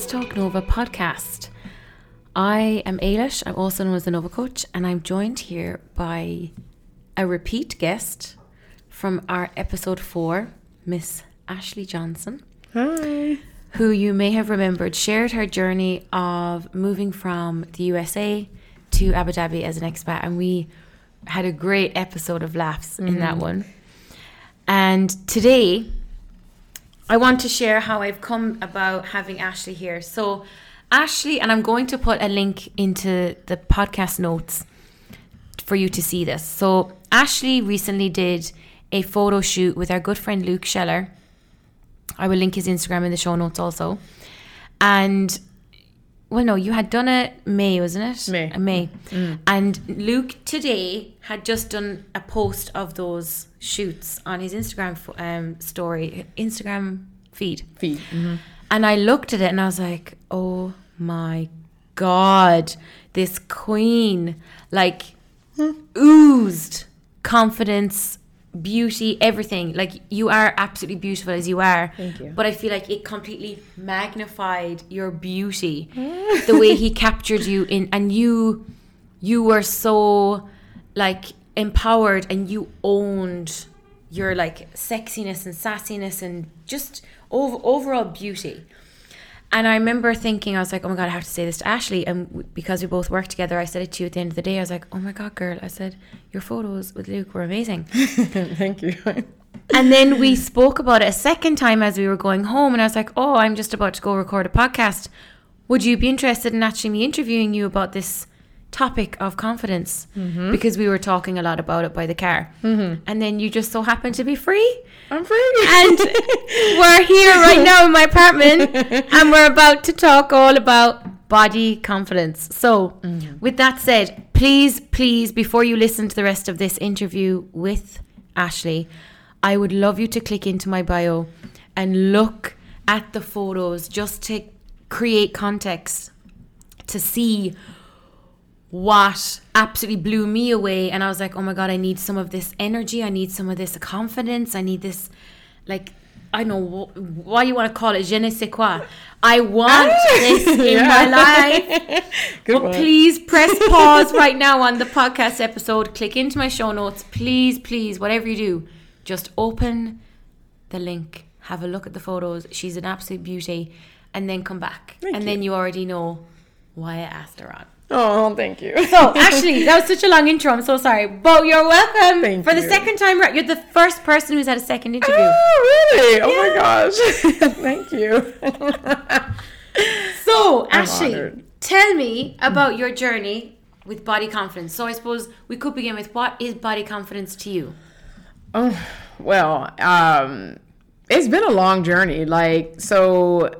Let's Talk Nova podcast. I am Ailish, I'm also known as the Nova Coach, and I'm joined here by a repeat guest from our episode four, Miss Ashley Johnson. Hi. Who you may have remembered shared her journey of moving from the USA to Abu Dhabi as an expat, and we had a great episode of laughs in that mm-hmm. one. And today, I want to share how I've come about having Ashley here. So, Ashley, and I'm going to put a link into the podcast notes for you to see this. So, Ashley recently did a photo shoot with our good friend Luke Scheller. I will link his Instagram in the show notes also. And well, no, you had done it May, wasn't it? May. May. And Luke today had just done a post of those shoots on his Instagram um, story, Instagram feed. Feet. Mm-hmm. And I looked at it and I was like, oh my God, this queen, like, oozed confidence, beauty, everything. Like, you are absolutely beautiful as you are. Thank you. But I feel like it completely magnified your beauty, the way he captured you in, and you, you were so, like, empowered and you owned your like sexiness and sassiness and just over, overall beauty. And I remember thinking, I was like, oh my God, I have to say this to Ashley. And because we both work together, I said it to you at the end of the day. I was like, oh my God, girl. I said, your photos with Luke were amazing. Thank you. and then we spoke about it a second time as we were going home. And I was like, oh, I'm just about to go record a podcast. Would you be interested in actually me interviewing you about this topic of confidence? Mm-hmm. Because we were talking a lot about it by the car. Mm-hmm. And then you just so happened to be free. I'm free. And we're here right now in my apartment and we're about to talk all about body confidence. So, mm-hmm. with that said, please, please, before you listen to the rest of this interview with Ashley, I would love you to click into my bio and look at the photos just to create context to see what absolutely blew me away and i was like oh my god i need some of this energy i need some of this confidence i need this like i know wh- what you want to call it je ne sais quoi. I want this in my life. Good but please press pause right now on the podcast episode. Click into my show notes. Please please whatever you do just open the link. Have a look at the photos. She's an absolute beauty. And then come back. Thank and then you already know why i asked her on Oh, thank you. so Ashley, that was such a long intro. I'm so sorry, but you're welcome Thank for the you. second time. You're the first person who's had a second interview. Oh, really? Oh my gosh. thank you. So I'm Ashley, honored. tell me about your journey with body confidence. So I suppose we could begin with what is body confidence to you? Oh, well, um, it's been a long journey. Like, so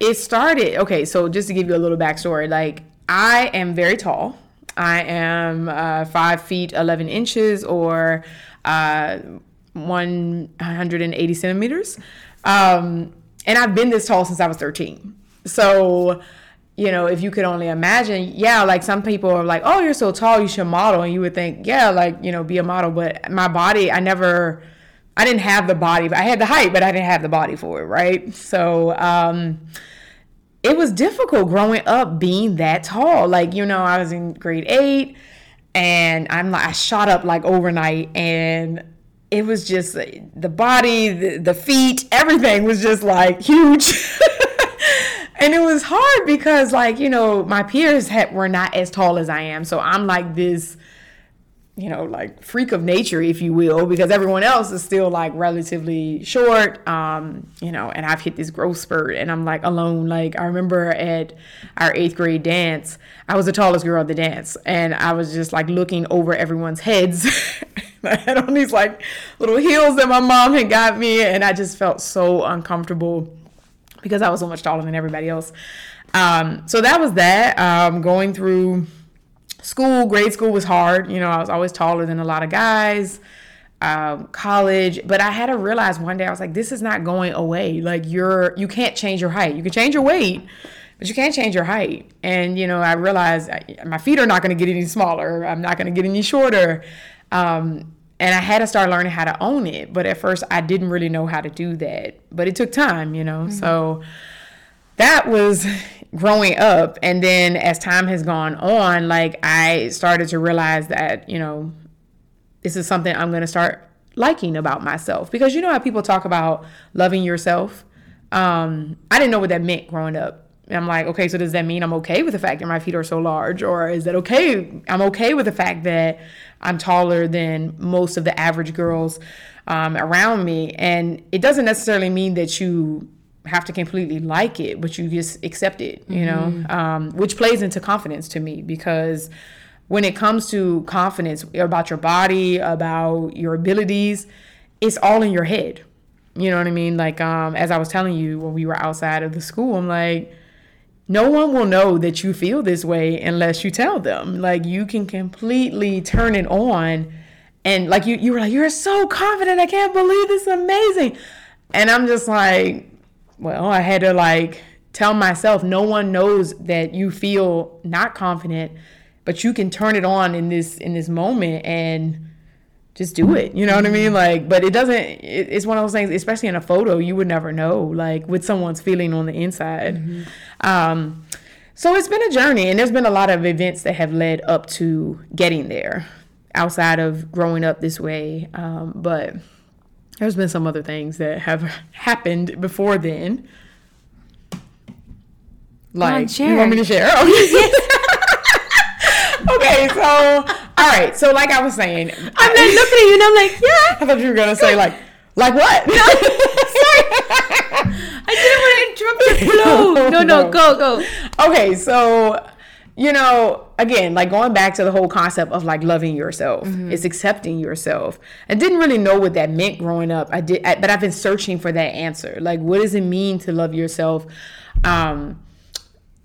it started. Okay, so just to give you a little backstory, like, I am very tall. I am uh, five feet eleven inches, or uh, one hundred and eighty centimeters, um, and I've been this tall since I was thirteen. So, you know, if you could only imagine, yeah, like some people are like, "Oh, you're so tall, you should model," and you would think, yeah, like you know, be a model. But my body, I never, I didn't have the body. But I had the height, but I didn't have the body for it, right? So, um, it was difficult growing up being that tall. Like, you know, I was in grade eight and I'm like, I shot up like overnight and it was just the body, the, the feet, everything was just like huge. and it was hard because like, you know, my peers had, were not as tall as I am. So I'm like this, you know, like freak of nature, if you will, because everyone else is still like relatively short, um, you know, and I've hit this growth spurt and I'm like alone. Like, I remember at our eighth grade dance, I was the tallest girl at the dance, and I was just like looking over everyone's heads. I had on these like little heels that my mom had got me, and I just felt so uncomfortable because I was so much taller than everybody else. Um, so that was that. Um, going through school, grade school was hard. You know, I was always taller than a lot of guys. Um, college, but I had to realize one day I was like, this is not going away. Like you're, you can't change your height. You can change your weight, but you can't change your height. And you know, I realized I, my feet are not going to get any smaller. I'm not going to get any shorter. Um, and I had to start learning how to own it. But at first, I didn't really know how to do that. But it took time, you know. Mm-hmm. So that was growing up. And then as time has gone on, like I started to realize that, you know, this is something I'm going to start liking about myself. Because you know how people talk about loving yourself? Um, I didn't know what that meant growing up. And I'm like, okay, so does that mean I'm okay with the fact that my feet are so large? Or is that okay? I'm okay with the fact that I'm taller than most of the average girls um, around me. And it doesn't necessarily mean that you have to completely like it, but you just accept it, you mm-hmm. know, um, which plays into confidence to me because when it comes to confidence about your body, about your abilities, it's all in your head. You know what I mean? Like, um, as I was telling you when we were outside of the school, I'm like, no one will know that you feel this way unless you tell them. Like you can completely turn it on and like you you were like, You're so confident, I can't believe this is amazing. And I'm just like, well, I had to like tell myself no one knows that you feel not confident, but you can turn it on in this in this moment and just do it. You know what I mean? Like, but it doesn't, it, it's one of those things, especially in a photo, you would never know, like, what someone's feeling on the inside. Mm-hmm. Um, so it's been a journey, and there's been a lot of events that have led up to getting there outside of growing up this way. Um, but there's been some other things that have happened before then. Like, on, you want me to share? Oh, yes. okay, so all right, so like I was saying, I'm like looking at you and I'm like, yeah. I thought you were gonna say like, like what? No, sorry, I didn't want to interrupt your flow. No, no, go, go. Okay, so you know, again, like going back to the whole concept of like loving yourself, mm-hmm. it's accepting yourself. I didn't really know what that meant growing up. I did, I, but I've been searching for that answer. Like, what does it mean to love yourself? Um,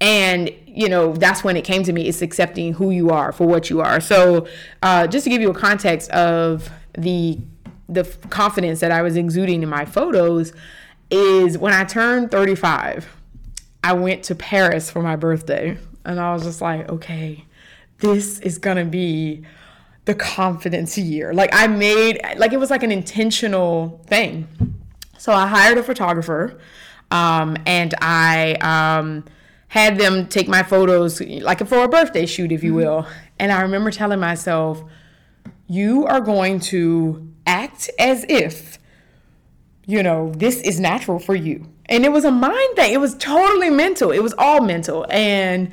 and you know that's when it came to me it's accepting who you are for what you are so uh, just to give you a context of the the confidence that i was exuding in my photos is when i turned 35 i went to paris for my birthday and i was just like okay this is gonna be the confidence year like i made like it was like an intentional thing so i hired a photographer um, and i um, had them take my photos, like for a birthday shoot, if you mm-hmm. will. And I remember telling myself, you are going to act as if, you know, this is natural for you. And it was a mind thing. It was totally mental. It was all mental. And,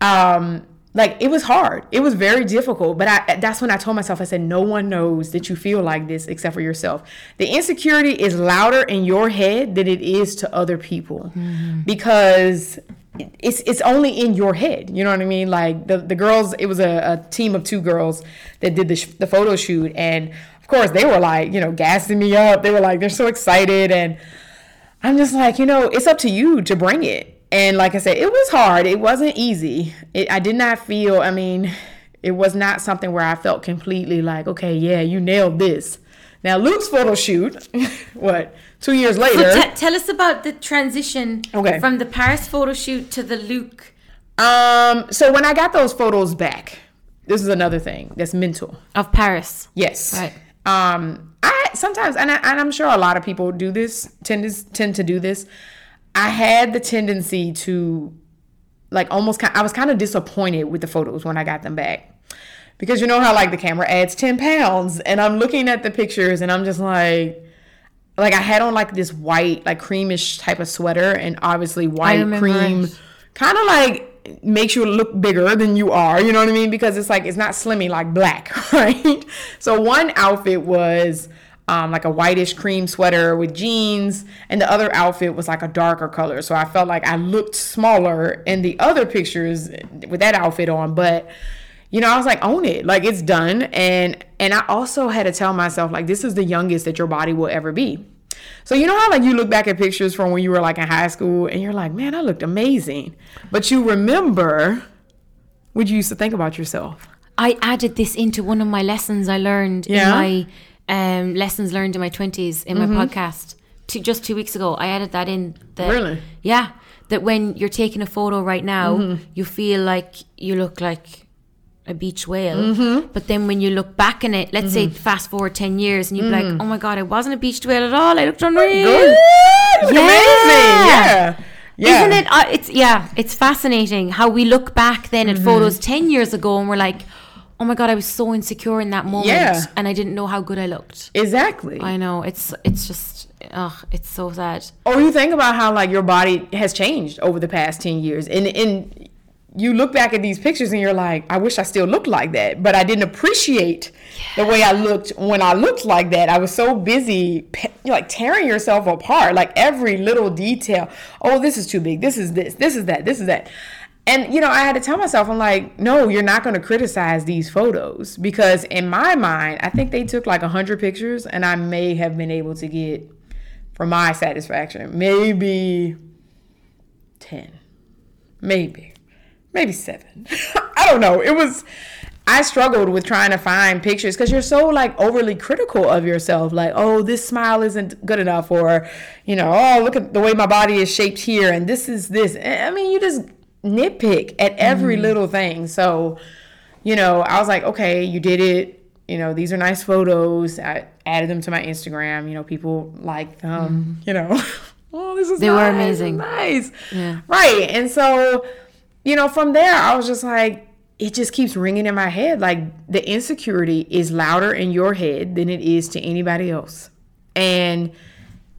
um, like it was hard it was very difficult but i that's when i told myself i said no one knows that you feel like this except for yourself the insecurity is louder in your head than it is to other people mm-hmm. because it's it's only in your head. You know what I mean? Like the the girls, it was a, a team of two girls that did the sh- the photo shoot, and of course they were like, you know, gassing me up. They were like, they're so excited, and I'm just like, you know, it's up to you to bring it. And like I said, it was hard. It wasn't easy. It, I did not feel. I mean, it was not something where I felt completely like, okay, yeah, you nailed this. Now Luke's photo shoot, what two years later? So t- tell us about the transition okay. from the Paris photo shoot to the Luke. Um, so when I got those photos back, this is another thing that's mental of Paris. Yes. Right. Um, I sometimes, and, I, and I'm sure a lot of people do this, tend to tend to do this. I had the tendency to, like, almost. I was kind of disappointed with the photos when I got them back. Because you know how like the camera adds 10 pounds and i'm looking at the pictures and i'm just like like i had on like this white like creamish type of sweater and obviously white cream kind of like makes you look bigger than you are you know what i mean? Because it's like it's not slimmy like black right? So one outfit was um, like a whitish cream sweater with jeans, and the other outfit was like a darker color. So I felt like I looked smaller in the other pictures with that outfit on, but you know, I was like, own it. Like it's done. And and I also had to tell myself, like, this is the youngest that your body will ever be. So you know how like you look back at pictures from when you were like in high school and you're like, man, I looked amazing. But you remember what you used to think about yourself. I added this into one of my lessons I learned yeah. in my um, lessons learned in my twenties in mm-hmm. my podcast. Two, just two weeks ago, I added that in. That, really? Yeah. That when you're taking a photo right now, mm-hmm. you feel like you look like a beach whale. But then when you look back in it, let's say fast forward 10 years and you'd be like, oh my God, I wasn't a beach whale at all. I looked unreal. Good. Yeah. Amazing. Yeah. Yeah. Isn't it? Uh, it's yeah, it's fascinating how we look back then Mm-hmm. at photos ten years ago and we're like, oh my god, I was so insecure in that moment, Yeah. and I didn't know how good I looked. Exactly. I know it's it's just ugh, it's so sad. Or you think about how like your body has changed over the past 10 years and and you look back at these pictures and you're like I wish I still looked like that but I didn't appreciate the way I looked when I looked like that I was so busy like tearing yourself apart like every little detail oh this is too big this is this this is that this is that and you know I had to tell myself I'm like no you're not going to criticize these photos because in my mind I think they took like 100 pictures and I may have been able to get for my satisfaction, maybe 10, maybe, maybe seven. I don't know. It was, I struggled with trying to find pictures because you're so like overly critical of yourself. Like, oh, this smile isn't good enough, or, you know, oh, look at the way my body is shaped here, and this is this. I mean, you just nitpick at every mm. little thing. So, you know, I was like, okay, you did it. You know, these are nice photos. I added them to my Instagram. You know, people like them. Mm. You know, oh, this is They were amazing. Nice, Yeah. right. And so, you know, from there, I was just like, it just keeps ringing in my head. Like the insecurity is louder in your head than it is to anybody else. And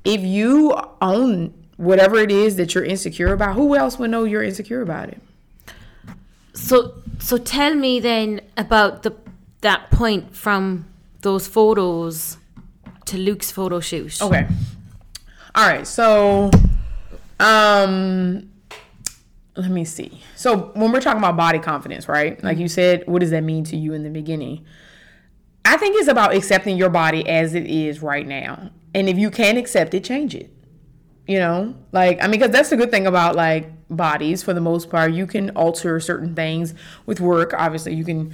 if you own whatever it is that you're insecure about, who else would know you're insecure about it? So so tell me then about the that point from those photos to Luke's photo shoot. Okay. All right. So, um, let me see. So when we're talking about body confidence, right? Like you said, what does that mean to you in the beginning? I think it's about accepting your body as it is right now. And if you can't accept it, change it. You know, like I mean, because that's the good thing about like bodies for the most part. You can alter certain things with work. Obviously, you can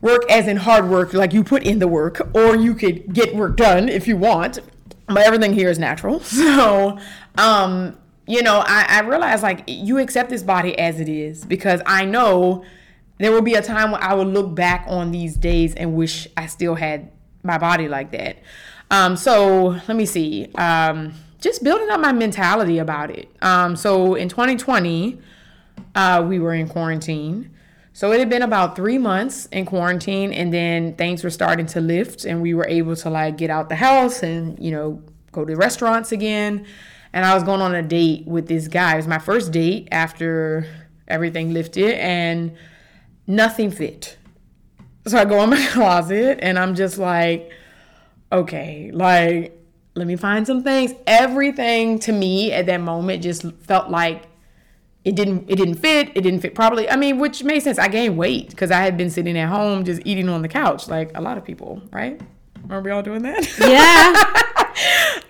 work as in hard work, like you put in the work, or you could get work done if you want. But everything here is natural. So, um, you know, I, I realize like you accept this body as it is because I know there will be a time when I will look back on these days and wish I still had my body like that. Um, so let me see. Um, just building up my mentality about it. Um, so in 2020, uh, we were in quarantine. So it had been about three months in quarantine, and then things were starting to lift, and we were able to like get out the house and you know go to restaurants again. And I was going on a date with this guy. It was my first date after everything lifted, and nothing fit. So I go in my closet, and I'm just like, okay, like let me find some things. Everything to me at that moment just felt like it didn't it didn't fit it didn't fit properly. I mean which made sense. I gained weight because i had been sitting at home just eating on the couch like a lot of people right? Are we all doing that? Yeah.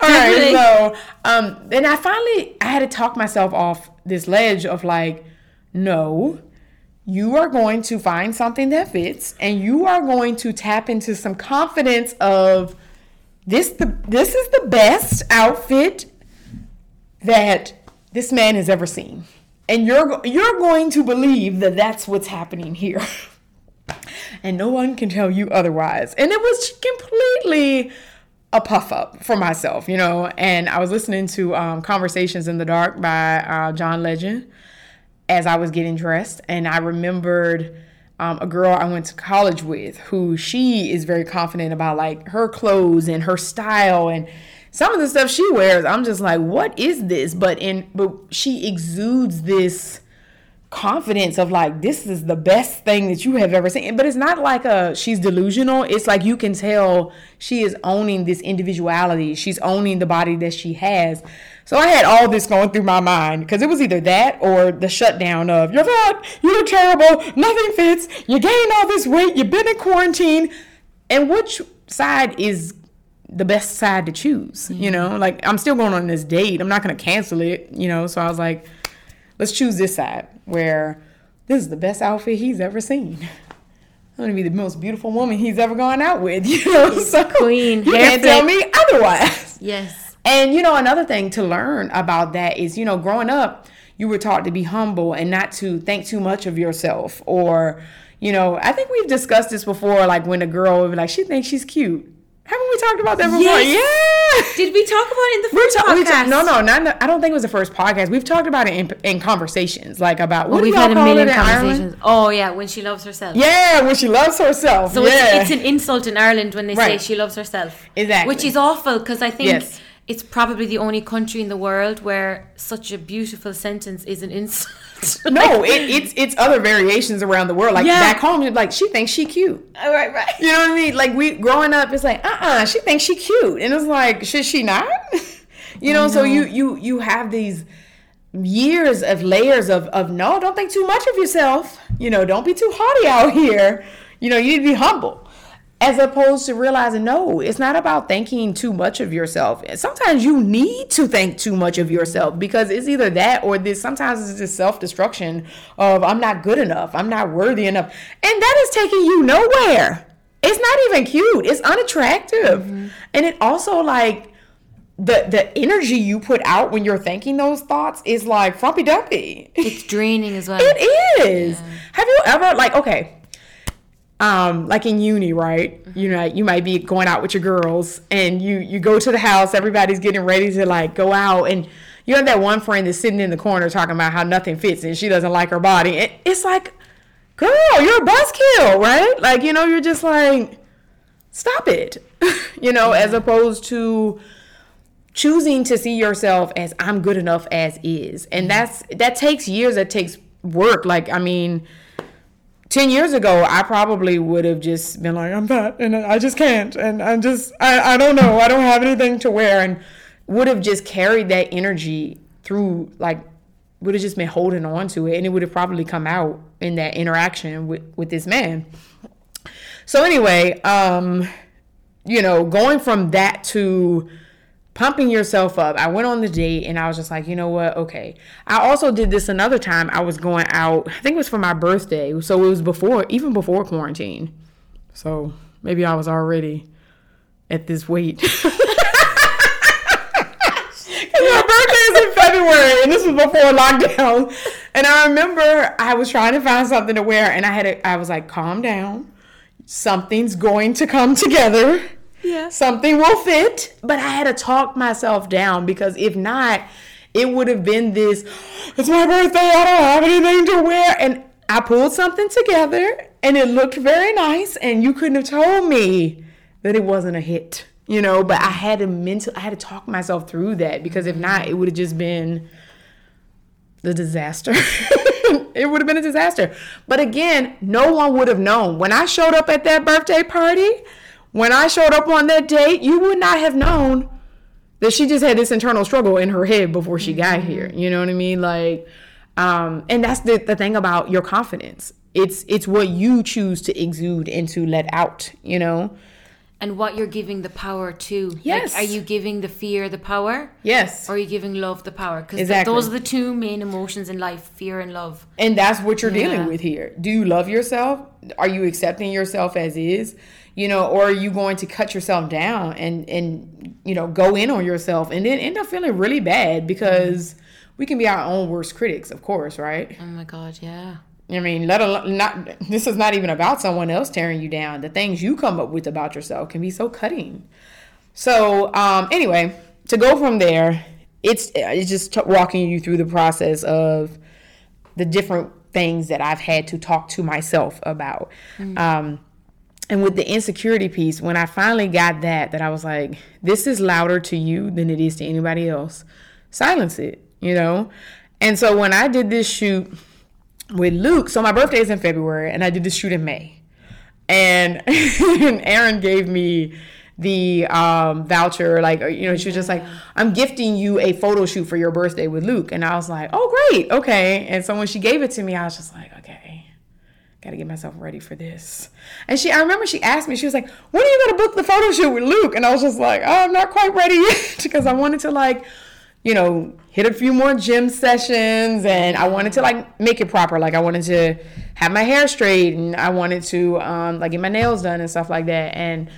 all right so um then i finally i had to talk myself off this ledge of like no you are going to find something that fits and you are going to tap into some confidence of this the this is the best outfit that this man has ever seen. And you're you're going to believe that that's what's happening here. And no one can tell you otherwise. And it was completely a puff up for myself you know? And i was listening to um, conversations in the dark by uh, john legend as i was getting dressed. And i remembered um, a girl i went to college with who she is very confident about like her clothes and her style and some of the stuff she wears. I'm just like what is this? But in but she exudes this confidence of like this is the best thing that you have ever seen. But it's not like a she's delusional. It's like you can tell she is owning this individuality. She's owning the body that she has. So i had all this going through my mind because it was either that or the shutdown of you're fat you're terrible. Nothing fits. You gained all this weight. You've been in quarantine. And which side is the best side to choose you mm-hmm. know? Like i'm still going on this date. I'm not going to cancel it you know? So i was like let's choose this side where this is the best outfit he's ever seen. I'm gonna be the most beautiful woman he's ever gone out with, you know. So queen. You can't tell me otherwise. yes. And you know, another thing to learn about that is, you know, growing up, you were taught to be humble and not to think too much of yourself or, You know, I think we've discussed this before, like when a girl would be like, she thinks she's cute. Haven't we talked about that before? Yes. Yeah. Did we talk about it in the first ta- podcast? ta- no, no, not the, I don't think it was the first podcast. We've talked about it in, in conversations, like about what Well, we've had a call million it in Ireland? conversations. Oh yeah, when she loves herself. Yeah, when she loves herself. So yeah. it's, it's an insult in Ireland when they say she loves herself. Exactly. Which is awful because I think Yes. it's probably the only country in the world where such a beautiful sentence is an insult. no, it, it's it's other variations around the world. Like Yeah. back home, like she thinks she cute. All right, right. You know what I mean? Like we growing up, it's like, uh, uh she thinks she cute, and it's like, should she not? you know, so you you you have these years of layers of of no, don't think too much of yourself. You know, don't be too haughty out here. You know, you need to be humble. As opposed to realizing, no, it's not about thinking too much of yourself. Sometimes you need to think too much of yourself because it's either that or this. Sometimes it's this self destruction of I'm not good enough, I'm not worthy enough, and that is taking you nowhere. It's not even cute. It's unattractive, mm-hmm. and it also like the the energy you put out when you're thinking those thoughts is like frumpy dumpy. It's draining as well. It is. Have you ever like okay, um, like in uni, right? Mm-hmm. You know, you might be going out with your girls, and you you go to the house. Everybody's getting ready to like go out, and you have that one friend that's sitting in the corner talking about how nothing fits and she doesn't like her body. And it's like, girl, you're a buzzkill, right? Like you know, you're just like, stop it, you know, as mm-hmm. opposed to choosing to see yourself as I'm good enough as is. And mm-hmm. that's that takes years, that takes work. Like I mean, 10 years ago, I probably would have just been like, I'm fat and I just can't. And I'm just, I, I don't know. I don't have anything to wear. And would have just carried that energy through, like, would have just been holding on to it. And it would have probably come out in that interaction with, with this man. So, anyway, um, you know, going from that to pumping yourself up. I went on the date and I was just like, you know what? Okay. I also did this another time. I was going out, I think it was for my birthday. So it was before, even before quarantine. So maybe I was already at this weight. my birthday is in February and this was before lockdown. And I remember I was trying to find something to wear and I had a, I was like, calm down. Something's going to come together Yeah. something will fit. But I had to talk myself down because if not, it would have been this it's my birthday, I don't have anything to wear. And I pulled something together and it looked very nice. And you couldn't have told me that it wasn't a hit, you know. But I had to mental, I had to talk myself through that because if not, it would have just been the disaster. it would have been a disaster. But again, no one would have known. When I showed up at that birthday party, when I showed up on that date, you would not have known that she just had this internal struggle in her head before she got here. You know what I mean? Like, um, and that's the, the thing about your confidence. It's it's what you choose to exude and to let out, you know? And what you're giving the power to. Like, Yes. are you giving the fear the power? Yes. Or are you giving love the power? Because Exactly. those are the two main emotions in life fear and love. And that's what you're Yeah. dealing with here. Do you love yourself? Are you accepting yourself as is? You know, or are you going to cut yourself down and and you know go in on yourself and then end up feeling really bad because we can be our own worst critics, of course, right? Oh my God, yeah. I mean, let alone not. This is not even about someone else tearing you down. The things you come up with about yourself can be so cutting. So, um, anyway, to go from there, it's it's just t- walking you through the process of the different things that I've had to talk to myself about. Um, and with the insecurity piece, when I finally got that, that I was like, this is louder to you than it is to anybody else. Silence it, you know? And so when I did this shoot with Luke, so my birthday is in February, and I did this shoot in May. And, and Aaron gave me the um, voucher, like, you know, she was just like, I'm gifting you a photo shoot for your birthday with Luke. And I was like, oh, great, okay. And so when she gave it to me, I was just like, okay gotta get myself ready for this. And she, I remember she asked me, she was like, when are you gonna book the photo shoot with Luke? And I was just like, oh, I'm not quite ready yet because I wanted to like, you know, hit a few more gym sessions and I wanted to like make it proper. Like I wanted to have my hair straight and I wanted to um, like get my nails done and stuff like that. And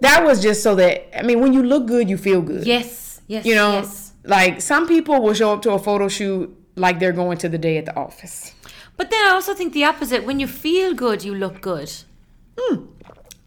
that was just so that, I mean, when you look good, you feel good. Yes, yes, You know, yes. like some people will show up to a photo shoot like they're going to the day at the office. But then I also think the opposite. When you feel good, you look good.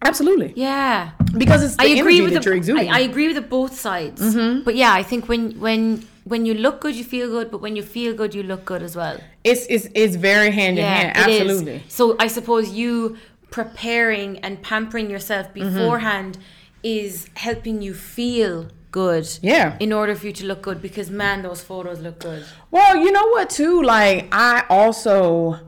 Absolutely. Yeah. Because it's the I agree energy with that the, you're exuding. Mm-hmm. I, I agree with the both sides. But yeah, I think when when when you look good, you feel good. But when you feel good, you look good as well. it's, it's it's very hand in hand. Absolutely. So I suppose you preparing and pampering yourself Mm-hmm. beforehand is helping you feel good. Yeah. In order for you to look good, because man, those photos look good. Well, you know what too? Like I also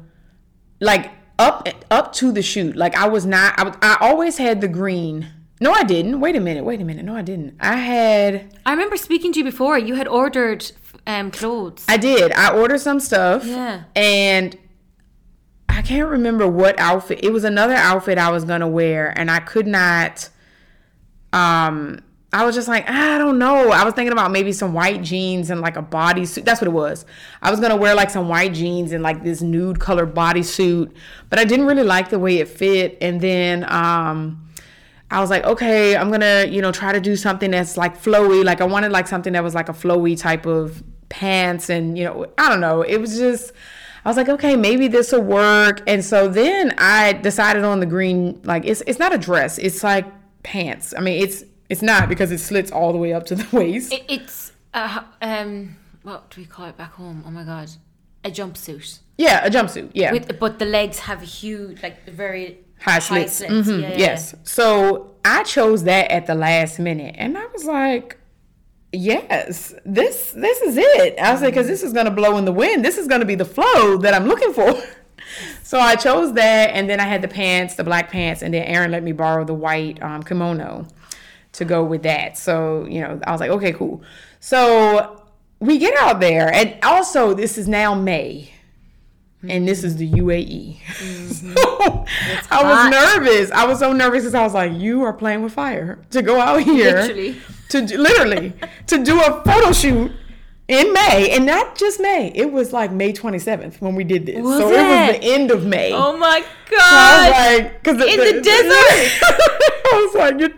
like up up to the shoot. Like I was not I, was- I always had the green. No, I didn't. Wait a minute. Wait a minute. No, I didn't. I had I remember speaking to you before. You had ordered um, clothes. I did. I ordered some stuff. Yeah. And I can't remember what outfit. It was another outfit I was gonna wear, and I could not. Um, I was just like, I don't know. I was thinking about maybe some white jeans and like a bodysuit. That's what it was. I was gonna wear like some white jeans and like this nude color bodysuit, but I didn't really like the way it fit. And then um, I was like, okay, I'm gonna, you know, try to do something that's like flowy. Like I wanted like something that was like a flowy type of pants, and you know, I don't know. It was just, I was like, okay, maybe this will work. And so then I decided on the green. Like it's it's not a dress. It's like pants. I mean, it's it's not because it slits all the way up to the waist. It, it's uh, um, what do we call it back home? Oh my god, a jumpsuit. yeah, a jumpsuit. Yeah, With but the legs have a huge, like very high slits. slits. Mhm, Yeah, yeah, yes. So I chose that at the last minute, and I was like, "Yes, this this is it." I was like, "Cause this is gonna blow in the wind. This is gonna be the flow that I'm looking for." so I chose that, and then I had the pants, the black pants, and then Aaron let me borrow the white um, kimono to go with that. So you know, I was like, "Okay, cool." So we get out there, and also this is now May and this is the UAE. so I was nervous. I was so nervous because I was like, "You are playing with fire to go out here, Literally. to literally to do a photo shoot." In May, and not just May, it was like May 27th when we did this. Was so it? was the end of May. Oh my So I god! was like, cause In the desert? I was like, you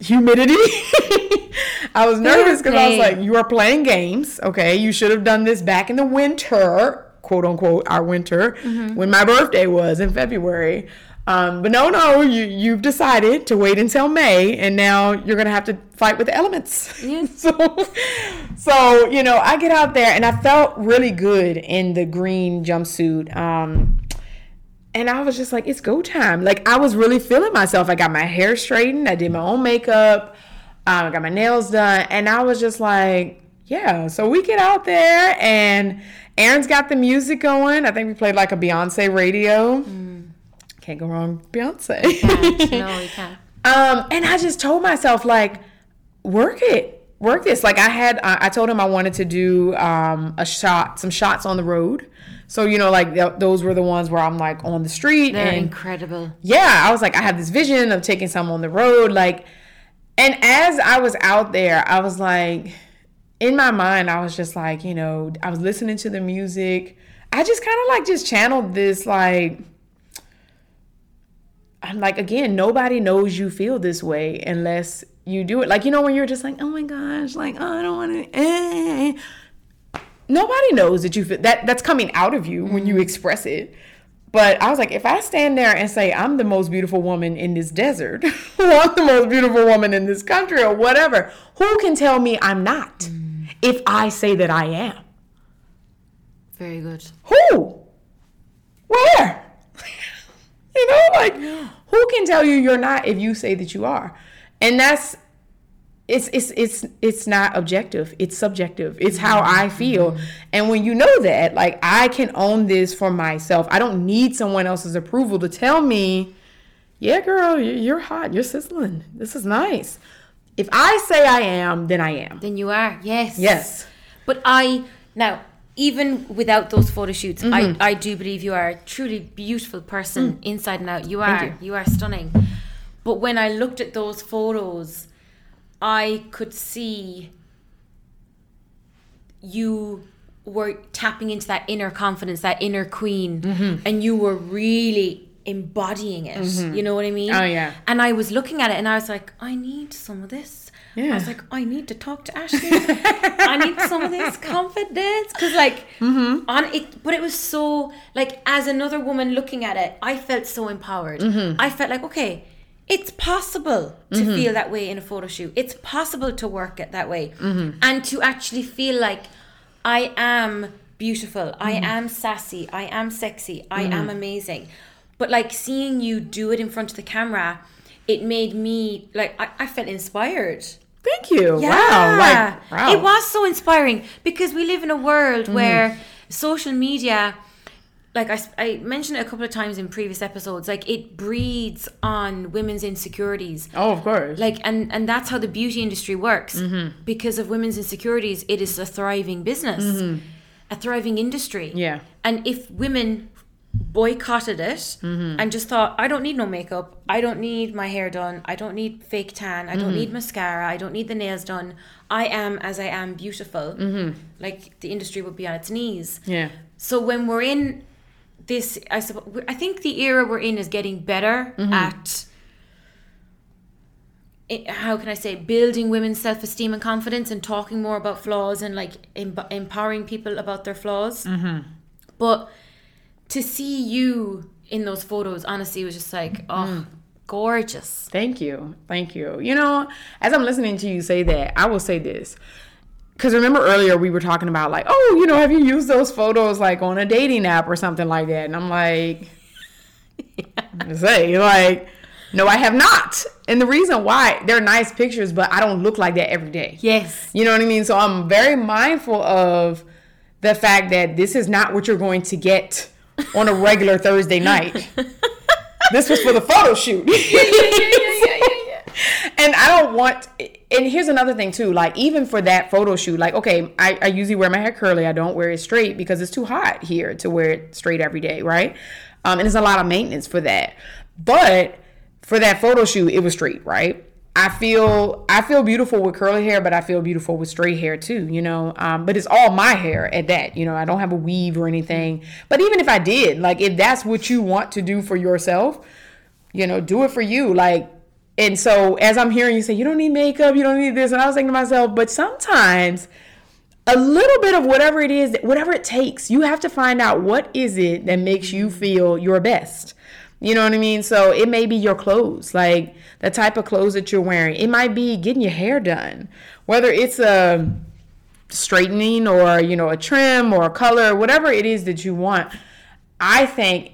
humidity. I was nervous because I was like, you are playing games. Okay, you should have done this back in the winter, quote unquote, our winter, Mm-hmm. when my birthday was in February. Um, but no, no, you you've decided to wait until May, and now you're gonna have to fight with the elements. Yeah. so, so you know, I get out there, and I felt really good in the green jumpsuit. Um, and I was just like, it's go time. Like I was really feeling myself. I got my hair straightened. I did my own makeup. Um, I got my nails done, and I was just like, yeah. So we get out there, and Aaron's got the music going. I think we played like a Beyonce radio. Can't go wrong, Beyonce. no, you can't. Um, and I just told myself like, work it, work this. Like I had, I, I told him I wanted to do um, a shot, some shots on the road. So you know, like th- those were the ones where I'm like on the street They're and incredible. yeah, I was like, I have this vision of taking some on the road, like. And as I was out there, I was like, in my mind, I was just like, you know, I was listening to the music. I just kind of like just channeled this like. I'm like again, nobody knows you feel this way unless you do it. Like you know when you're just like, oh my gosh, like oh, I don't want to. Eh. eh, eh, eh. Nobody knows that you feel that. That's coming out of you when you mm-hmm. express it. But I was like, if I stand there and say I'm the most beautiful woman in this desert, or I'm the most beautiful woman in this country, or whatever, who can tell me I'm not? Mm. If I say that I am, Very good. who? Where? you know, like who can tell you you're not if you say that you are? And that's it's it's it's it's not objective. It's subjective. It's how I feel. And when you know that, like I can own this for myself. I don't need someone else's approval to tell me, "Yeah, girl, you- you're hot. You're sizzling. This is nice." If I say I am, then I am. Then you are, yes. Yes. But I now, even without those photo shoots, Mm-hmm. I, I do believe you are a truly beautiful person inside and out. You are. Mm. you. You. are stunning. But when I looked at those photos, I could see you were tapping into that inner confidence, that inner queen, Mm-hmm. and you were really embodying it. You know what I mean? Oh, yeah. And I was looking at it and I was like, I need some of this. Yeah. I was like, I need to talk to Ashley. I need some of this confidence because, like, Mm-hmm. on it. But it was so like, as another woman looking at it, I felt so empowered. Mm-hmm. I felt like, okay, it's possible to feel that way in a photo shoot. It's possible to work it that way, Mm-hmm. and to actually feel like I am beautiful. I Mm-hmm. am sassy. I am sexy. I am amazing. But like seeing you do it in front of the camera, it made me like I, I felt inspired. Thank you. Yeah. Wow. Like, wow. It was so inspiring because we live in a world Mm-hmm. where social media, like I, I mentioned it a couple of times in previous episodes, like it breeds on women's insecurities. Oh, of course. Like and and that's how the beauty industry works. Mm-hmm. Because of women's insecurities, it is a thriving business, a thriving industry. Mm-hmm. Yeah. And if women boycotted it Mm-hmm. and just thought, I don't need no makeup, I don't need my hair done, I don't need fake tan, I don't Mm-hmm. need mascara, I don't need the nails done, I am as I am beautiful, Mm-hmm. like the industry would be on its knees. yeah. So when we're in this, I suppose, I think the era we're in is getting better Mm-hmm. at. It, how can I say building women's self esteem and confidence and talking more about flaws and like em- empowering people about their flaws. Mm-hmm. But to see you in those photos, honestly, was just like, oh, Mm. gorgeous. Thank you. Thank you. You know, as I'm listening to you say that, I will say this. Because remember earlier we were talking about, like, oh, you know, have you used those photos like on a dating app or something like that? And I'm like, to say, like, no, I have not. And the reason why, they're nice pictures, but I don't look like that every day. Yes. You know what I mean? So I'm very mindful of the fact that this is not what you're going to get on a regular Thursday night. this was for the photo shoot. and I don't want. And here's another thing too. Like even for that photo shoot, like okay, I, I usually wear my hair curly. I don't wear it straight because it's too hot here to wear it straight every day, right? Um, and there's a lot of maintenance for that. But for that photo shoot, it was straight, right? I feel I feel beautiful with curly hair, but I feel beautiful with straight hair too, you know. Um, but it's all my hair at that, you know. I don't have a weave or anything. But even if I did, like if that's what you want to do for yourself, you know, do it for you. Like, and so as I'm hearing you say, you don't need makeup, you don't need this, and I was thinking to myself, but sometimes a little bit of whatever it is, whatever it takes, you have to find out what is it that makes you feel your best. You know what I mean? So it may be your clothes, like the type of clothes that you're wearing. It might be getting your hair done, whether it's a straightening or you know a trim or a color, whatever it is that you want. I think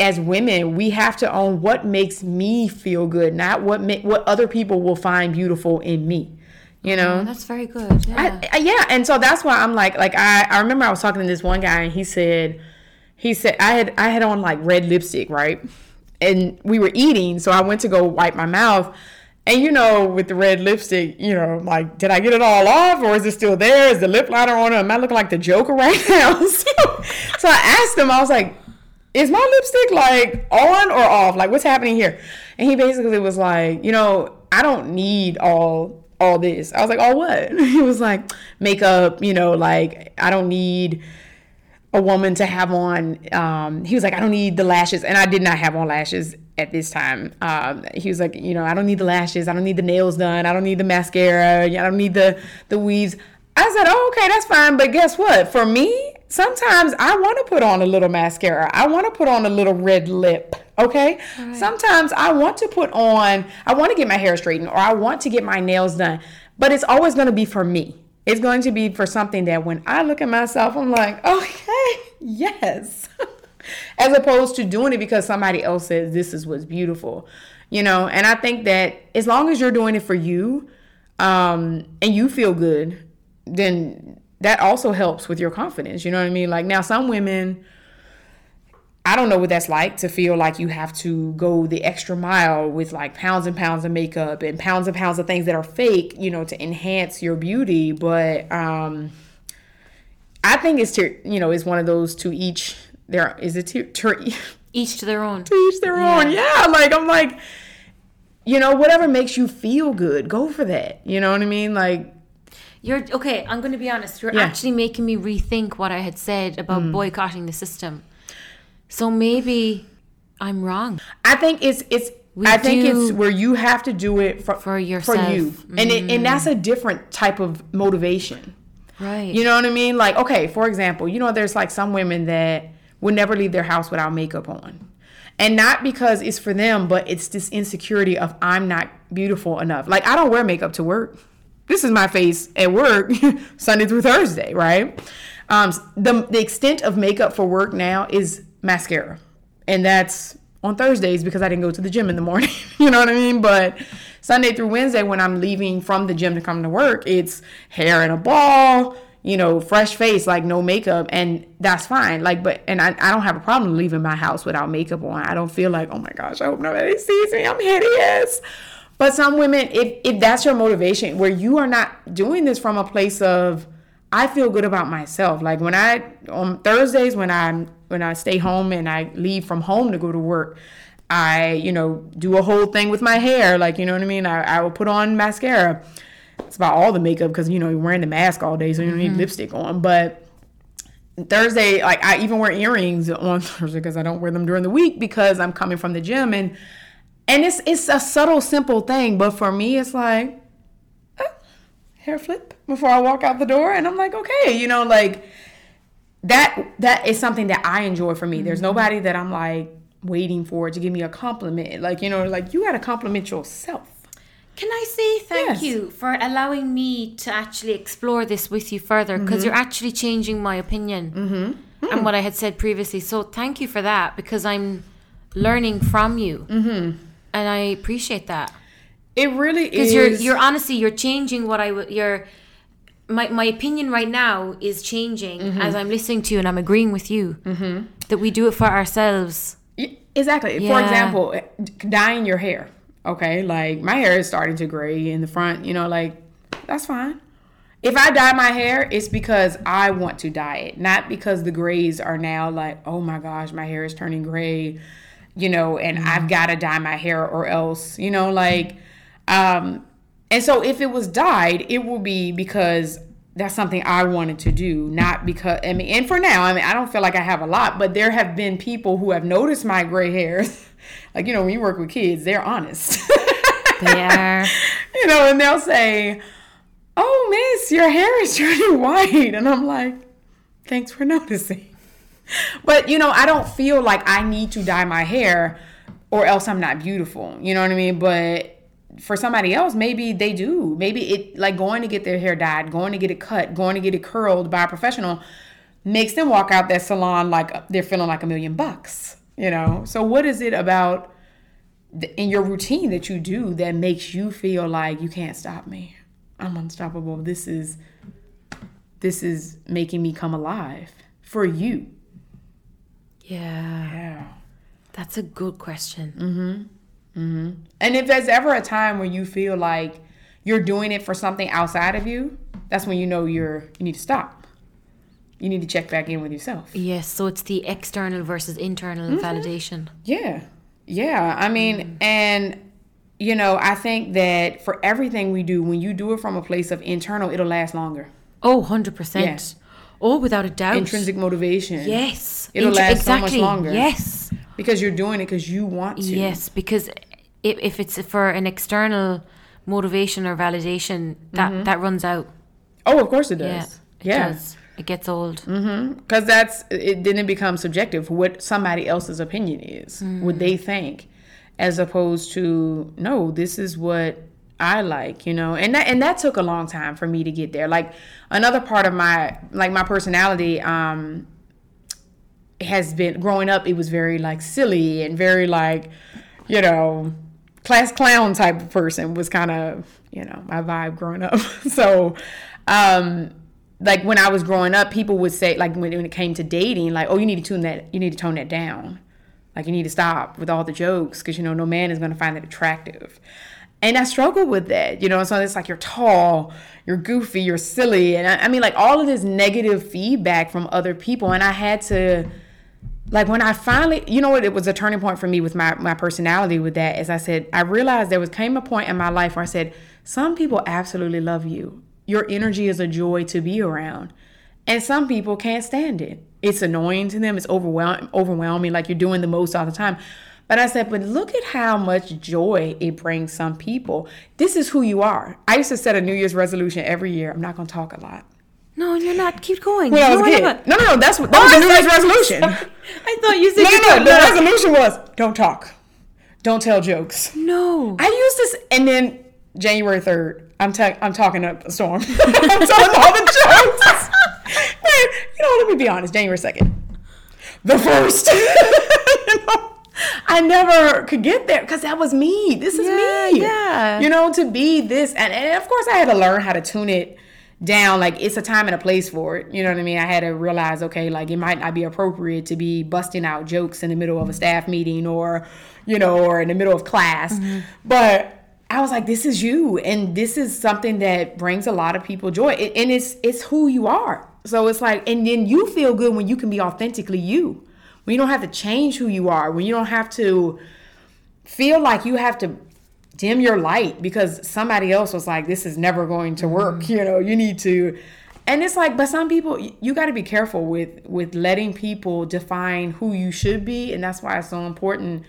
as women, we have to own what makes me feel good, not what ma- what other people will find beautiful in me. You know, oh, That's very good. Yeah. I, I- yeah, and so that's why I'm like, like I, I remember I was talking to this one guy, and he said, he said I had I had on like red lipstick, right? And we were eating, so I went to go wipe my mouth, and you know, with the red lipstick, you know, like, did I get it all off, or is it still there? Is the lip liner on? Am I looking like the Joker right now? so, so I asked him, I was like, is my lipstick like on or off? Like, what's happening here? And he basically was like, you know, I don't need all all this. I was like, oh what? He was like, makeup, you know, like I don't need a woman to have on. Um, he was like, I don't need the lashes, and I did not have on lashes at this time. Um, he was like, you know, I don't need the lashes. I don't need the nails done. I don't need the mascara. I don't need the the weaves. I said, oh, okay, that's fine. But guess what? For me, sometimes I want to put on a little mascara. I want to put on a little red lip. Okay. Sometimes I want to put on, I want to get my hair straightened or I want to get my nails done. But it's always going to be for me. It's going to be for something that when I look at myself, I'm like, okay, yes. As opposed to doing it because somebody else says this is what's beautiful. You know, and I think that as long as you're doing it for you, um, and you feel good, then that also helps with your confidence. You know what I mean? Like now, some women, I don't know what that's like to feel like you have to go the extra mile with like pounds and pounds of makeup and pounds and pounds of things that are fake, you know, to enhance your beauty. But um, I think it's to you know, it's one of those to each. There is it to, to Each to their own. to each their own. Yeah, like I'm like, you know, whatever makes you feel good, go for that. You know what I mean? Like, You're okay. I'm going to be honest. You're Yeah. actually making me rethink what I had said about mm. boycotting the system. So maybe I'm wrong. I think it's it's We I think it's where you have to do it for, For for yourself. you, and it, and that's a mm. different type of motivation. right. You know what I mean? Like, okay, for example, you know, there's like some women that would never leave their house without makeup on. And not because it's for them, but it's this insecurity of I'm not beautiful enough. Like, I don't wear makeup to work. This is my face at work, Sunday through Thursday, right? Um, the, the extent of makeup for work now is mascara. And that's on Thursdays because I didn't go to the gym in the morning. you know what I mean? But Sunday through Wednesday, when I'm leaving from the gym to come to work, it's hair in a ball, you know, fresh face, like no makeup, and that's fine. Like, but and I, I don't have a problem leaving my house without makeup on. I don't feel like, oh my gosh, I hope nobody sees me. I'm hideous. But some women, if if that's your motivation, where you are not doing this from a place of I feel good about myself. Like when I on Thursdays when I when I stay home and I leave from home to go to work, I you know do a whole thing with my hair. Like you know what I mean. I, I will put on mascara. It's about all the makeup because you know you're wearing the mask all day, so you don't need mm-hmm. lipstick on. But Thursday, like I even wear earrings on Thursday because I don't wear them during the week because I'm coming from the gym and and it's it's a subtle, simple thing. But for me, it's like eh, hair flip before I walk out the door, and I'm like, okay, you know, like that that is something that I enjoy for me. There's nobody that I'm like waiting for to give me a compliment. Like, you know, like you gotta compliment yourself. Can I say thank Yes. you for allowing me to actually explore this with you further because Mm-hmm. you're actually changing my opinion and what I had said previously. So thank you for that because I'm learning from you, mm-hmm. And I appreciate that It really is because you're you're honestly you're changing what I would you're. My, my opinion right now is changing Mm-hmm. as I'm listening to you and I'm agreeing with you that we do it for ourselves. Exactly. For example, dyeing your hair. Okay, like my hair is starting to gray in the front. You know, like that's fine. If I dye my hair, it's because I want to dye it, not because the grays are now like, oh my gosh, my hair is turning gray. You know, and I've got to dye my hair or else. You know, like, um, and so if it was dyed, it will be because that's something I wanted to do, not because I mean, and for now, I mean, I don't feel like I have a lot, but there have been people who have noticed my gray hairs. like, you know, when you work with kids, they're honest. They are. you know, and they'll say, Oh, miss, your hair is turning white. And I'm like, Thanks for noticing. But, you know, I don't feel like I need to dye my hair or else I'm not beautiful. You know what I mean? But for somebody else, maybe they do. Maybe it, like going to get their hair dyed, going to get it cut, going to get it curled by a professional makes them walk out that salon like they're feeling like a million bucks. You know? So, what is it about? in your routine that you do that makes you feel like you can't stop me. I'm unstoppable. This is this is making me come alive for you. Yeah. Yeah. That's a good question. Mhm. Mhm. And if there's ever a time where you feel like you're doing it for something outside of you, that's when you know you're you need to stop. You need to check back in with yourself. Yes, so it's the external versus internal Mm-hmm. validation. Yeah. Yeah. I mean, and you know, I think that for everything we do, when you do it from a place of internal, it'll last longer. Oh, 100%. Yes. Oh, without a doubt. Intrinsic motivation. Yes. It'll Intr- last so much longer. Yes. Because you're doing it because you want to. Yes, because if, if it's for an external motivation or validation, that, mm-hmm. that runs out. Oh, of course it does. Yeah. It Yeah. does. It gets old. Mm-hmm. Because that's it. Then it becomes subjective. What somebody else's opinion is, what mm. they think, as opposed to no, this is what I like. You know, and that and that took a long time for me to get there. Like another part of my like my personality. um has been growing up it was very like silly and very like you know class clown type of person was kind of you know my vibe growing up so um like when i was growing up people would say like when, when it came to dating like oh you need to tune that you need to tone that down like you need to stop with all the jokes because you know no man is going to find that attractive and I struggle with that, you know. So it's like you're tall, you're goofy, you're silly, and I, I mean, like all of this negative feedback from other people. And I had to, like, when I finally, you know what, it was a turning point for me with my my personality. With that, as I said, I realized there was came a point in my life where I said, some people absolutely love you. Your energy is a joy to be around, and some people can't stand it. It's annoying to them. It's overwhelm overwhelming. Like you're doing the most all the time. But I said, but look at how much joy it brings some people. This is who you are. I used to set a New Year's resolution every year. I'm not going to talk a lot. No, you're not. Keep going. When I was No, kid. No, no, no. That's what that Oh, was the New Year's resolution. I thought you said No, you no, no. The resolution was don't talk, don't tell jokes. No. I used this, and then January third, I'm ta- I'm talking up a storm. I'm telling all the jokes. You know, let me be honest. January second, the first. you know, I never could get there because that was me. This is Yeah, me. yeah. You know, to be this, and, and of course, I had to learn how to tune it down. Like it's a time and a place for it. You know what I mean? I had to realize, okay, like it might not be appropriate to be busting out jokes in the middle of a staff meeting or, you know, or in the middle of class. Mm-hmm. But I was like, this is you, and this is something that brings a lot of people joy, and it's it's who you are. So it's like, and then you feel good when you can be authentically you, when you don't have to change who you are, when you don't have to feel like you have to dim your light because somebody else was like, this is never going to work. You know, you need to. And it's like, but some people, you got to be careful with with letting people define who you should be, and that's why it's so important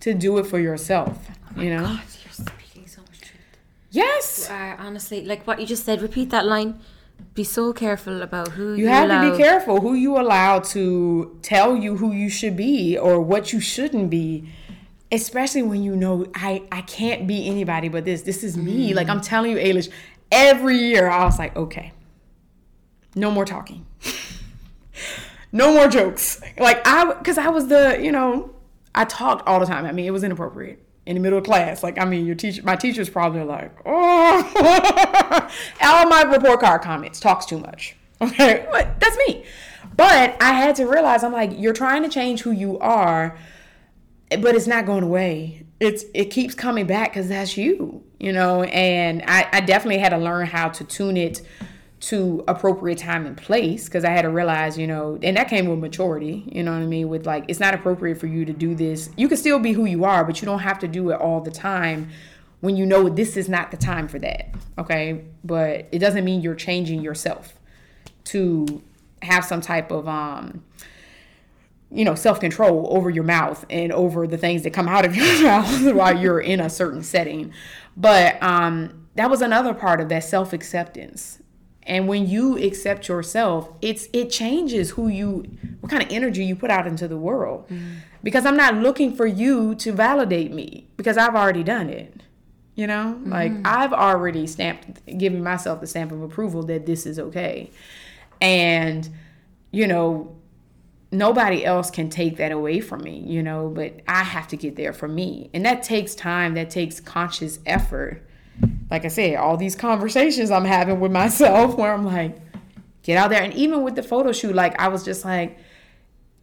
to do it for yourself. You know. God, you're speaking so much truth. Yes. Uh, honestly, like what you just said, repeat that line. Be so careful about who you, You have allow. to be careful who you allow to tell you who you should be or what you shouldn't be. Especially when you know I I can't be anybody but this. This is me. Like I'm telling you, Ailish, every year I was like, okay, no more talking. no more jokes. Like I because I was the, you know, I talked all the time. I mean, it was inappropriate in the middle of class. Like, I mean, your teacher, my teacher's probably like, oh, all my report card comments talks too much. Okay, that's me. But I had to realize, I'm like, you're trying to change who you are, but it's not going away. It's it keeps coming back because that's you, you know. And I, I definitely had to learn how to tune it to appropriate time and place because I had to realize, you know, and that came with maturity, you know what I mean? With like, it's not appropriate for you to do this. You can still be who you are, but you don't have to do it all the time when you know this is not the time for that, okay? But it doesn't mean you're changing yourself to have some type of, um, you know, self control over your mouth and over the things that come out of your mouth while you're in a certain setting. But um, that was another part of that self acceptance. And when you accept yourself, it's it changes who you, what kind of energy you put out into the world. Mm. Because I'm not looking for you to validate me because I've already done it. You know, mm-hmm. like I've already stamped, given myself the stamp of approval that this is okay. And, you know, nobody else can take that away from me, you know, but I have to get there for me. And that takes time, that takes conscious effort. Like I said, all these conversations I'm having with myself where I'm like, get out there. And even with the photo shoot, like I was just like,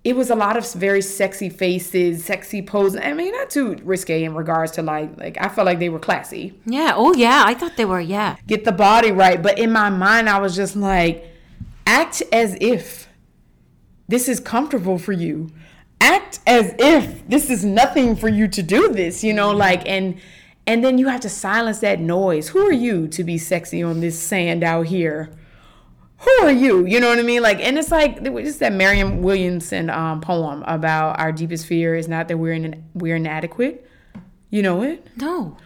it was a lot of very sexy faces, sexy poses. I mean, not too risque in regards to like, like I felt like they were classy Yeah. Oh, yeah. I thought they were. Yeah. get the body right. But in my mind, I was just like, act as if this is comfortable for you. Act as if this is nothing for you to do this, you know, like and and then you have to silence that noise. Who are you to be sexy on this sand out here? Who are you? You know what I mean? Like, and it's like it's that Mariam Williamson um, poem about our deepest fear is not that we're in we're inadequate. You know it? No.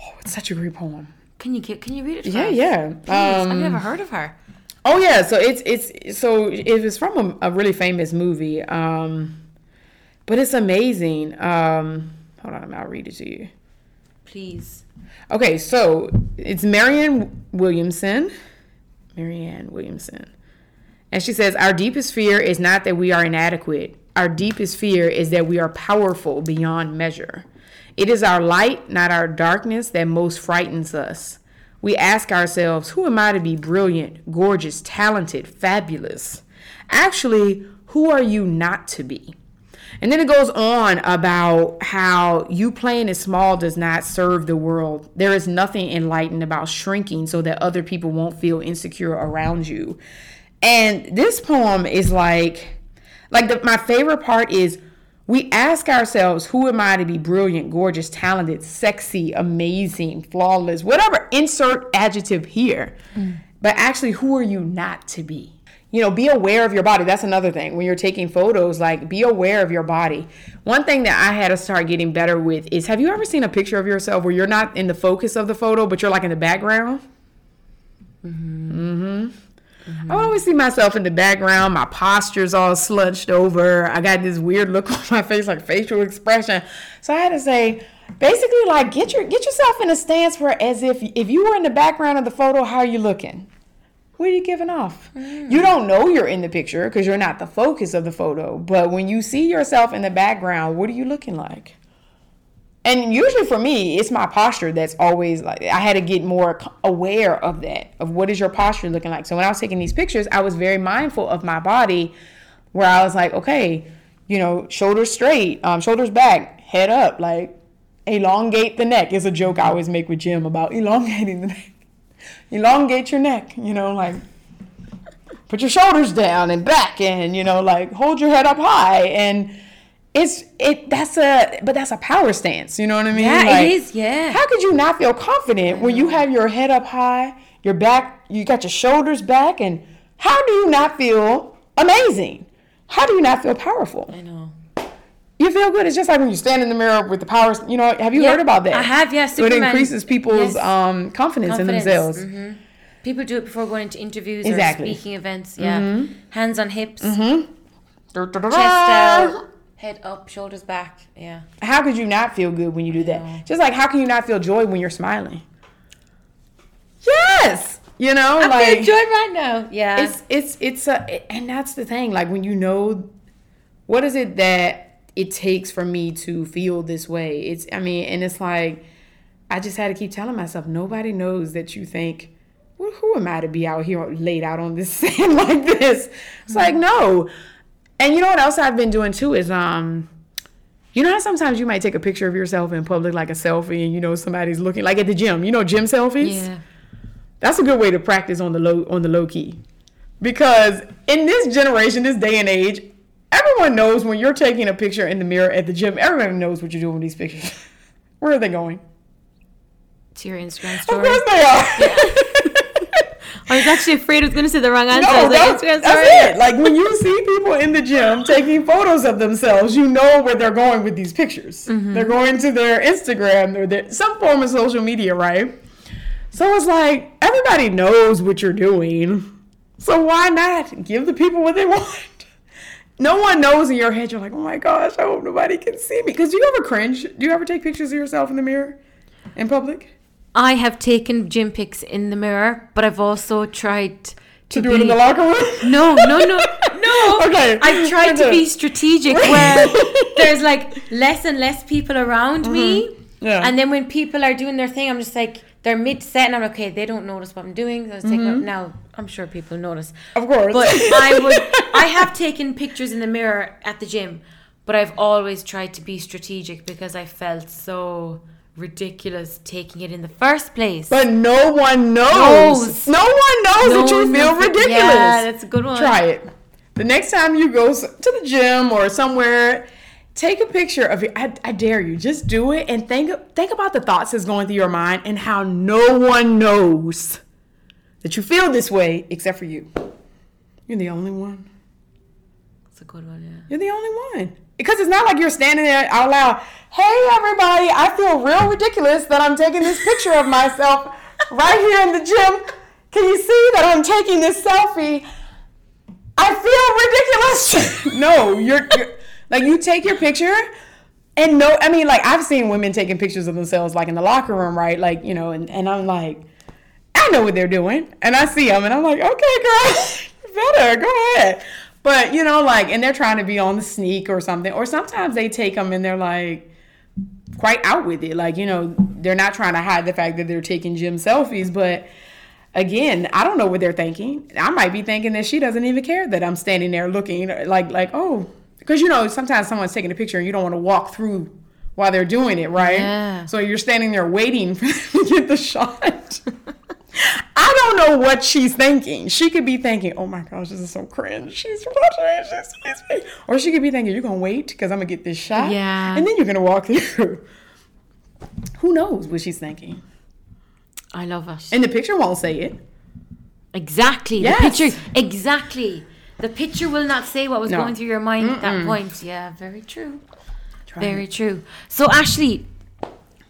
Oh, it's such a great poem. Can you get? Can you read it? Yeah, us? yeah. Please. I've Um, never heard of her. Oh yeah, so it's it's so it was from a, a really famous movie, um, but it's amazing. Um, hold on, I'll read it to you. Please. Okay, so it's Marianne Williamson, Marianne Williamson, and she says, "Our deepest fear is not that we are inadequate. Our deepest fear is that we are powerful beyond measure. It is our light, not our darkness, that most frightens us." We ask ourselves, who am I to be brilliant, gorgeous, talented, fabulous? Actually, who are you not to be? And then it goes on about how you playing it small does not serve the world. There is nothing enlightened about shrinking so that other people won't feel insecure around you. And this poem is like, like the, my favorite part is we ask ourselves, who am I to be brilliant, gorgeous, talented, sexy, amazing, flawless, whatever, insert adjective here. Mm. But actually, who are you not to be? You know, be aware of your body. That's another thing. When you're taking photos, like be aware of your body. One thing that I had to start getting better with is have you ever seen a picture of yourself where you're not in the focus of the photo, but you're like in the background? Mm-hmm. Mm-hmm. I always see myself in the background. My posture's all slunched over. I got this weird look on my face, like facial expression. So I had to say, basically, like get your get yourself in a stance where, as if if you were in the background of the photo, how are you looking? What are you giving off? Mm. You don't know you're in the picture because you're not the focus of the photo. But when you see yourself in the background, what are you looking like? And usually for me, it's my posture that's always like I had to get more aware of that of what is your posture looking like. So when I was taking these pictures, I was very mindful of my body, where I was like, okay, you know, shoulders straight, um, shoulders back, head up, like elongate the neck is a joke I always make with Jim about elongating the neck elongate your neck, you know, like put your shoulders down and back and, you know, like hold your head up high and it's it that's a but that's a power stance, you know what I mean? Yeah, like, it is, yeah. How could you not feel confident when you have your head up high, your back, you got your shoulders back and how do you not feel amazing? How do you not feel powerful? I know you feel good. It's just like when you stand in the mirror with the powers. You know, have you yeah, heard about that? I have. Yes, so it increases people's yes. um, confidence, confidence, in themselves. Mm-hmm. People do it before going into interviews exactly. or speaking events. Yeah, mm-hmm. hands on hips, mm-hmm. chest out, head up, shoulders back. Yeah. How could you not feel good when you do that? Just like how can you not feel joy when you're smiling? Yes. You know, I like feel joy right now. Yeah. It's it's it's a and that's the thing. Like when you know, what is it that it takes for me to feel this way. It's I mean, and it's like I just had to keep telling myself, nobody knows that you think, well, who am I to be out here laid out on this sand like this? It's like no. And you know what else I've been doing too is um you know how sometimes you might take a picture of yourself in public like a selfie and you know somebody's looking like at the gym, you know gym selfies? Yeah. That's a good way to practice on the low on the low key. Because in this generation, this day and age, Everyone knows when you're taking a picture in the mirror at the gym. Everyone knows what you're doing with these pictures. Where are they going? To your Instagram story. Of course they are. Yeah. I was actually afraid I was going to say the wrong answer. No, that's, that's it. Like when you see people in the gym taking photos of themselves, you know where they're going with these pictures. Mm-hmm. They're going to their Instagram or their, some form of social media, right? So it's like everybody knows what you're doing. So why not give the people what they want? No one knows in your head. You're like, oh my gosh, I hope nobody can see me. Because do you ever cringe? Do you ever take pictures of yourself in the mirror in public? I have taken gym pics in the mirror, but I've also tried to, to do be... it in the locker room. No, no, no, no. okay. I've tried to be strategic where there's like less and less people around mm-hmm. me. Yeah. And then when people are doing their thing, I'm just like, they're mid set, and I'm like, okay. They don't notice what I'm doing. So I was mm-hmm. now I'm sure people notice. Of course. But I would I have taken pictures in the mirror at the gym, but I've always tried to be strategic because I felt so ridiculous taking it in the first place. But no one knows. knows. No one knows no that you feel ridiculous. Yeah, that's a good one. Try it. The next time you go to the gym or somewhere, take a picture of it. I, I, dare you. Just do it and think think about the thoughts that's going through your mind and how no one knows that you feel this way except for you. You're the only one. It's a good one, yeah. You're the only one. Because it's not like you're standing there out loud, hey everybody, I feel real ridiculous that I'm taking this picture of myself right here in the gym. Can you see that I'm taking this selfie? I feel ridiculous. no, you're, you're like you take your picture and no, I mean like I've seen women taking pictures of themselves like in the locker room, right? Like, you know, and, and I'm like, I know what they're doing. And I see them and I'm like, okay, girl, better, go ahead. But, you know, like, and they're trying to be on the sneak or something. Or sometimes they take them and they're like, quite out with it. Like, you know, they're not trying to hide the fact that they're taking gym selfies, but again, I don't know what they're thinking. I might be thinking that she doesn't even care that I'm standing there looking like like oh, because you know sometimes someone's taking a picture and you don't want to walk through while they're doing it, right? Yeah. So you're standing there waiting for them to get the shot. I don't know what she's thinking. She could be thinking, "Oh my gosh, this is so cringe." She's watching, she's, she's, or she could be thinking, "You're gonna wait because I'm gonna get this shot, yeah, and then you're gonna walk through." Who knows what she's thinking? I love it. And the picture won't say it. Exactly. Yes. The picture. Exactly. The picture will not say what was No. going through your mind at that point. Yeah, very true. Very it. true. So Ashley,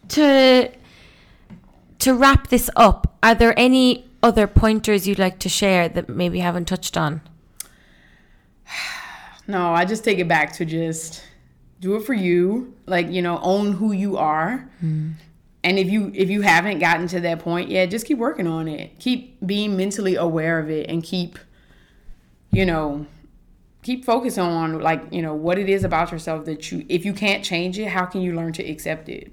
to to wrap this up, are there any other pointers you'd like to share that maybe haven't touched on? No, I just take it back to just do it for you. Like, you know, own who you are. Hmm. And if you if you haven't gotten to that point yet, just keep working on it. Keep being mentally aware of it and keep you know, keep focusing on like, you know, what it is about yourself that you if you can't change it, how can you learn to accept it?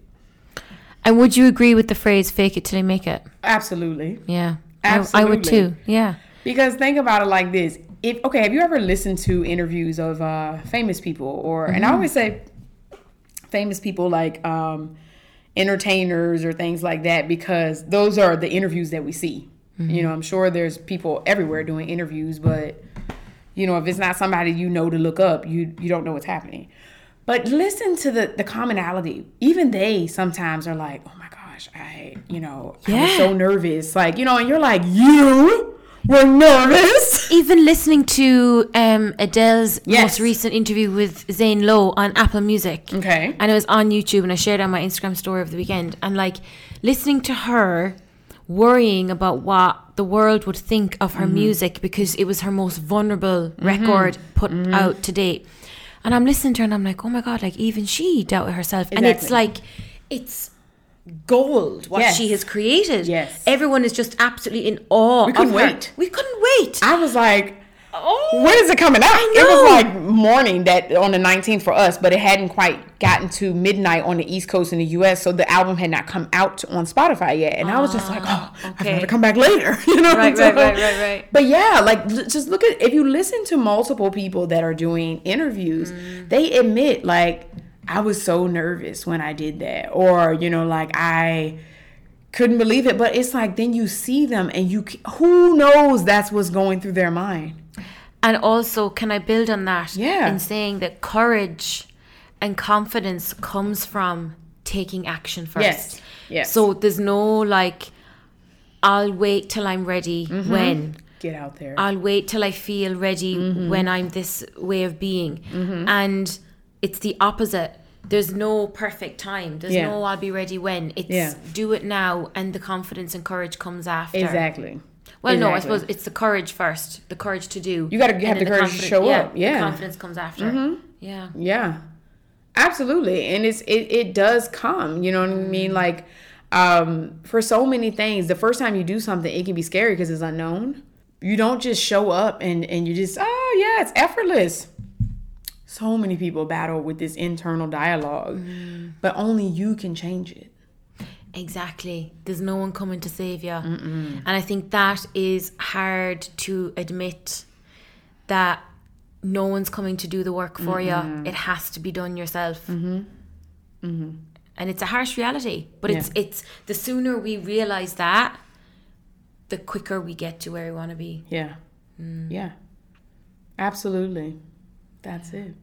And would you agree with the phrase "fake it till you make it"? Absolutely. Yeah, I, I would too. Yeah. Because think about it like this. If okay, have you ever listened to interviews of uh famous people or and I always say famous people like um entertainers or things like that because those are the interviews that we see. You know, I'm sure there's people everywhere doing interviews, but you know, if it's not somebody you know to look up, you you don't know what's happening. But listen to the the commonality. Even they sometimes are like, "Oh my gosh, I, you know, I was so nervous." Like, you know, and you're like, "You were nervous?" Even listening to um, Adele's Yes. most recent interview with Zane Lowe on Apple Music. Okay. And it was on YouTube and I shared on my Instagram story over the weekend. And like listening to her worrying about what the world would think of Mm-hmm. her music because it was her most vulnerable record put Mm-hmm. out to date. And I'm listening to her and I'm like, oh my God, like even she doubted herself. And it's like, it's gold what Yes. she has created. Yes. Everyone is just absolutely in awe. We couldn't wait. We couldn't wait. I was like, oh, when is it coming out? I It was like morning that on the 19th for us, but it hadn't quite gotten to midnight on the East Coast in the US, so the album had not come out on Spotify yet. And I was just like, oh, I okay. have to come back later. You know, Right, So- right, right, right, right. But yeah, like just look at if you listen to multiple people that are doing interviews, Mm. they admit like I was so nervous when I did that, or you know, like I couldn't believe it. But it's like then you see them and you who knows that's what's going through their mind. And also, can I build on that? Yeah. In saying that courage and confidence comes from taking action first. Yes, yes. So there's no like, I'll wait till I'm ready Mm-hmm. when. Get out there. I'll wait till I feel ready Mm-hmm. when I'm this way of being. And it's the opposite. There's no perfect time. There's Yeah. no I'll be ready when. It's Yeah. do it now and the confidence and courage comes after. exactly. Well, no, I suppose it's the courage first, the courage to do. You gotta have then the courage to show up, yeah. Mm-hmm. the confidence comes after. Yeah, Yeah, absolutely, and it's it it does come. You know what I mean? Like, um, for so many things, the first time you do something, it can be scary because it's unknown. You don't just show up and and you just oh yeah, it's effortless. So many people battle with this internal dialogue, mm. but only you can change it. exactly. There's no one coming to save you, and I think that is hard to admit that no one's coming to do the work for you. It has to be done yourself. Mm-hmm. mm-hmm. And it's a harsh reality, but it's it's the sooner we realize that, the quicker we get to where we want to be. Yeah, mm. yeah, absolutely. That's it.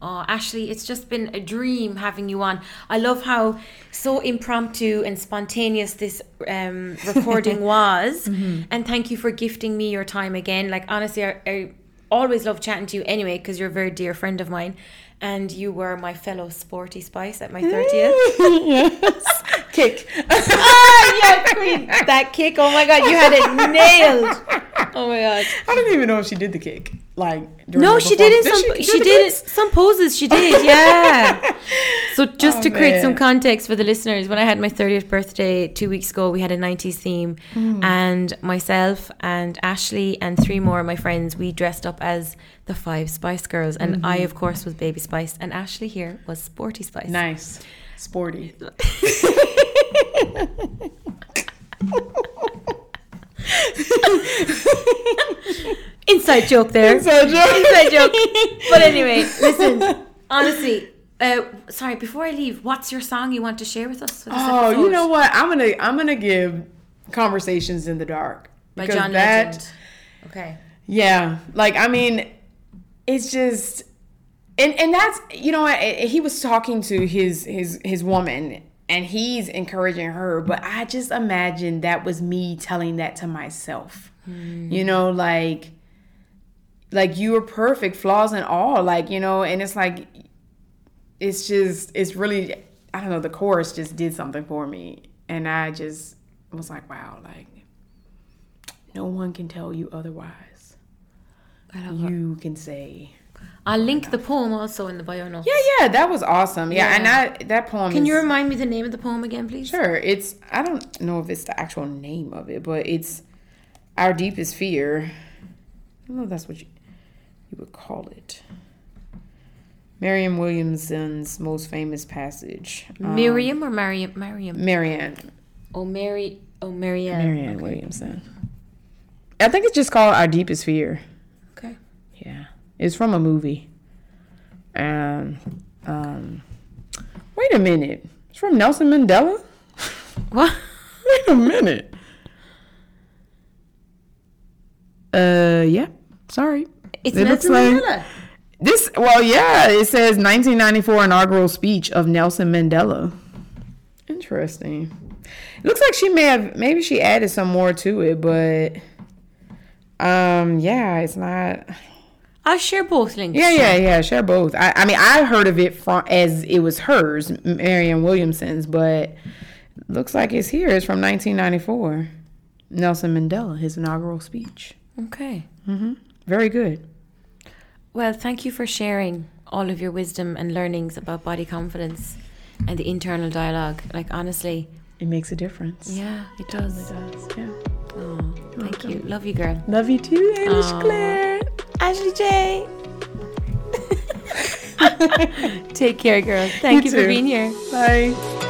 Oh, Ashley, it's just been a dream having you on. I love how so impromptu and spontaneous this um, recording was. And thank you for gifting me your time again. Like, honestly, I, I always love chatting to you anyway because you're a very dear friend of mine. And you were my fellow sporty spice at my 30th. yes. Kick. ah, yeah, queen. That kick. Oh my God, you had it nailed. Oh my God. I don't even know if she did the kick. Like No, she did in performance. some. Did She, do did some poses. She did, yeah. so just Oh, to create some context for the listeners, when I had my thirtieth birthday two weeks ago, we had a '90s theme, Hmm. and myself and Ashley and three more of my friends, we dressed up as the five Spice Girls, and I, Mm-hmm. of course, was Baby Spice, and Ashley here was Sporty Spice. Nice, sporty. Inside joke there. Inside joke. Inside joke. But anyway, listen. Honestly, uh, sorry. Before I leave, what's your song you want to share with us? For this Oh, you know what? I'm gonna I'm gonna give conversations in the dark by John that Legend. Okay. yeah, like I mean, it's just and and that's you know he was talking to his his his woman and he's encouraging her, but I just imagine that was me telling that to myself. Hmm. You know, like like you were perfect, flaws and all. Like, you know, and it's like it's just it's really I don't know, the chorus just did something for me. And I just was like, wow, like no one can tell you otherwise. I love her. You can say I'll link the poem also in the bio notes. Yeah, yeah, that was awesome. Yeah, and I that poem Can is, you remind me the name of the poem again, please? Sure. It's I don't know if it's the actual name of it, but it's our deepest fear. I don't know if that's what you you would call it. Miriam Williamson's most famous passage. Um, Miriam or Mariam? Mariam. Marianne. Oh, Mary. Oh, Marianne. Marianne Williamson. I think it's just called Our Deepest Fear. It's from a movie. And um wait a minute. It's from Nelson Mandela? What? Wait a minute. Uh, yeah. Sorry. It's It looks Nelson like- Mandela. This, well, yeah, it says 1994 inaugural speech of Nelson Mandela. Interesting. It looks like she may have, maybe she added some more to it, but, um, yeah, it's not. I'll share both links. Yeah, yeah, yeah. Share both. I, I mean, I heard of it from as it was hers, Marianne Williamson's, but looks like it's here. It's from 1994. Nelson Mandela, his inaugural speech. Okay. Mhm. Very good. Well, thank you for sharing all of your wisdom and learnings about body confidence and the internal dialogue. Like, honestly, It makes a difference. yeah, it does. It does. Yeah. Oh, thank you. Love you, girl. Love you too, Alice Aw. Claire. Ashley J. Take care, girl. Thank You you, for being here. Bye.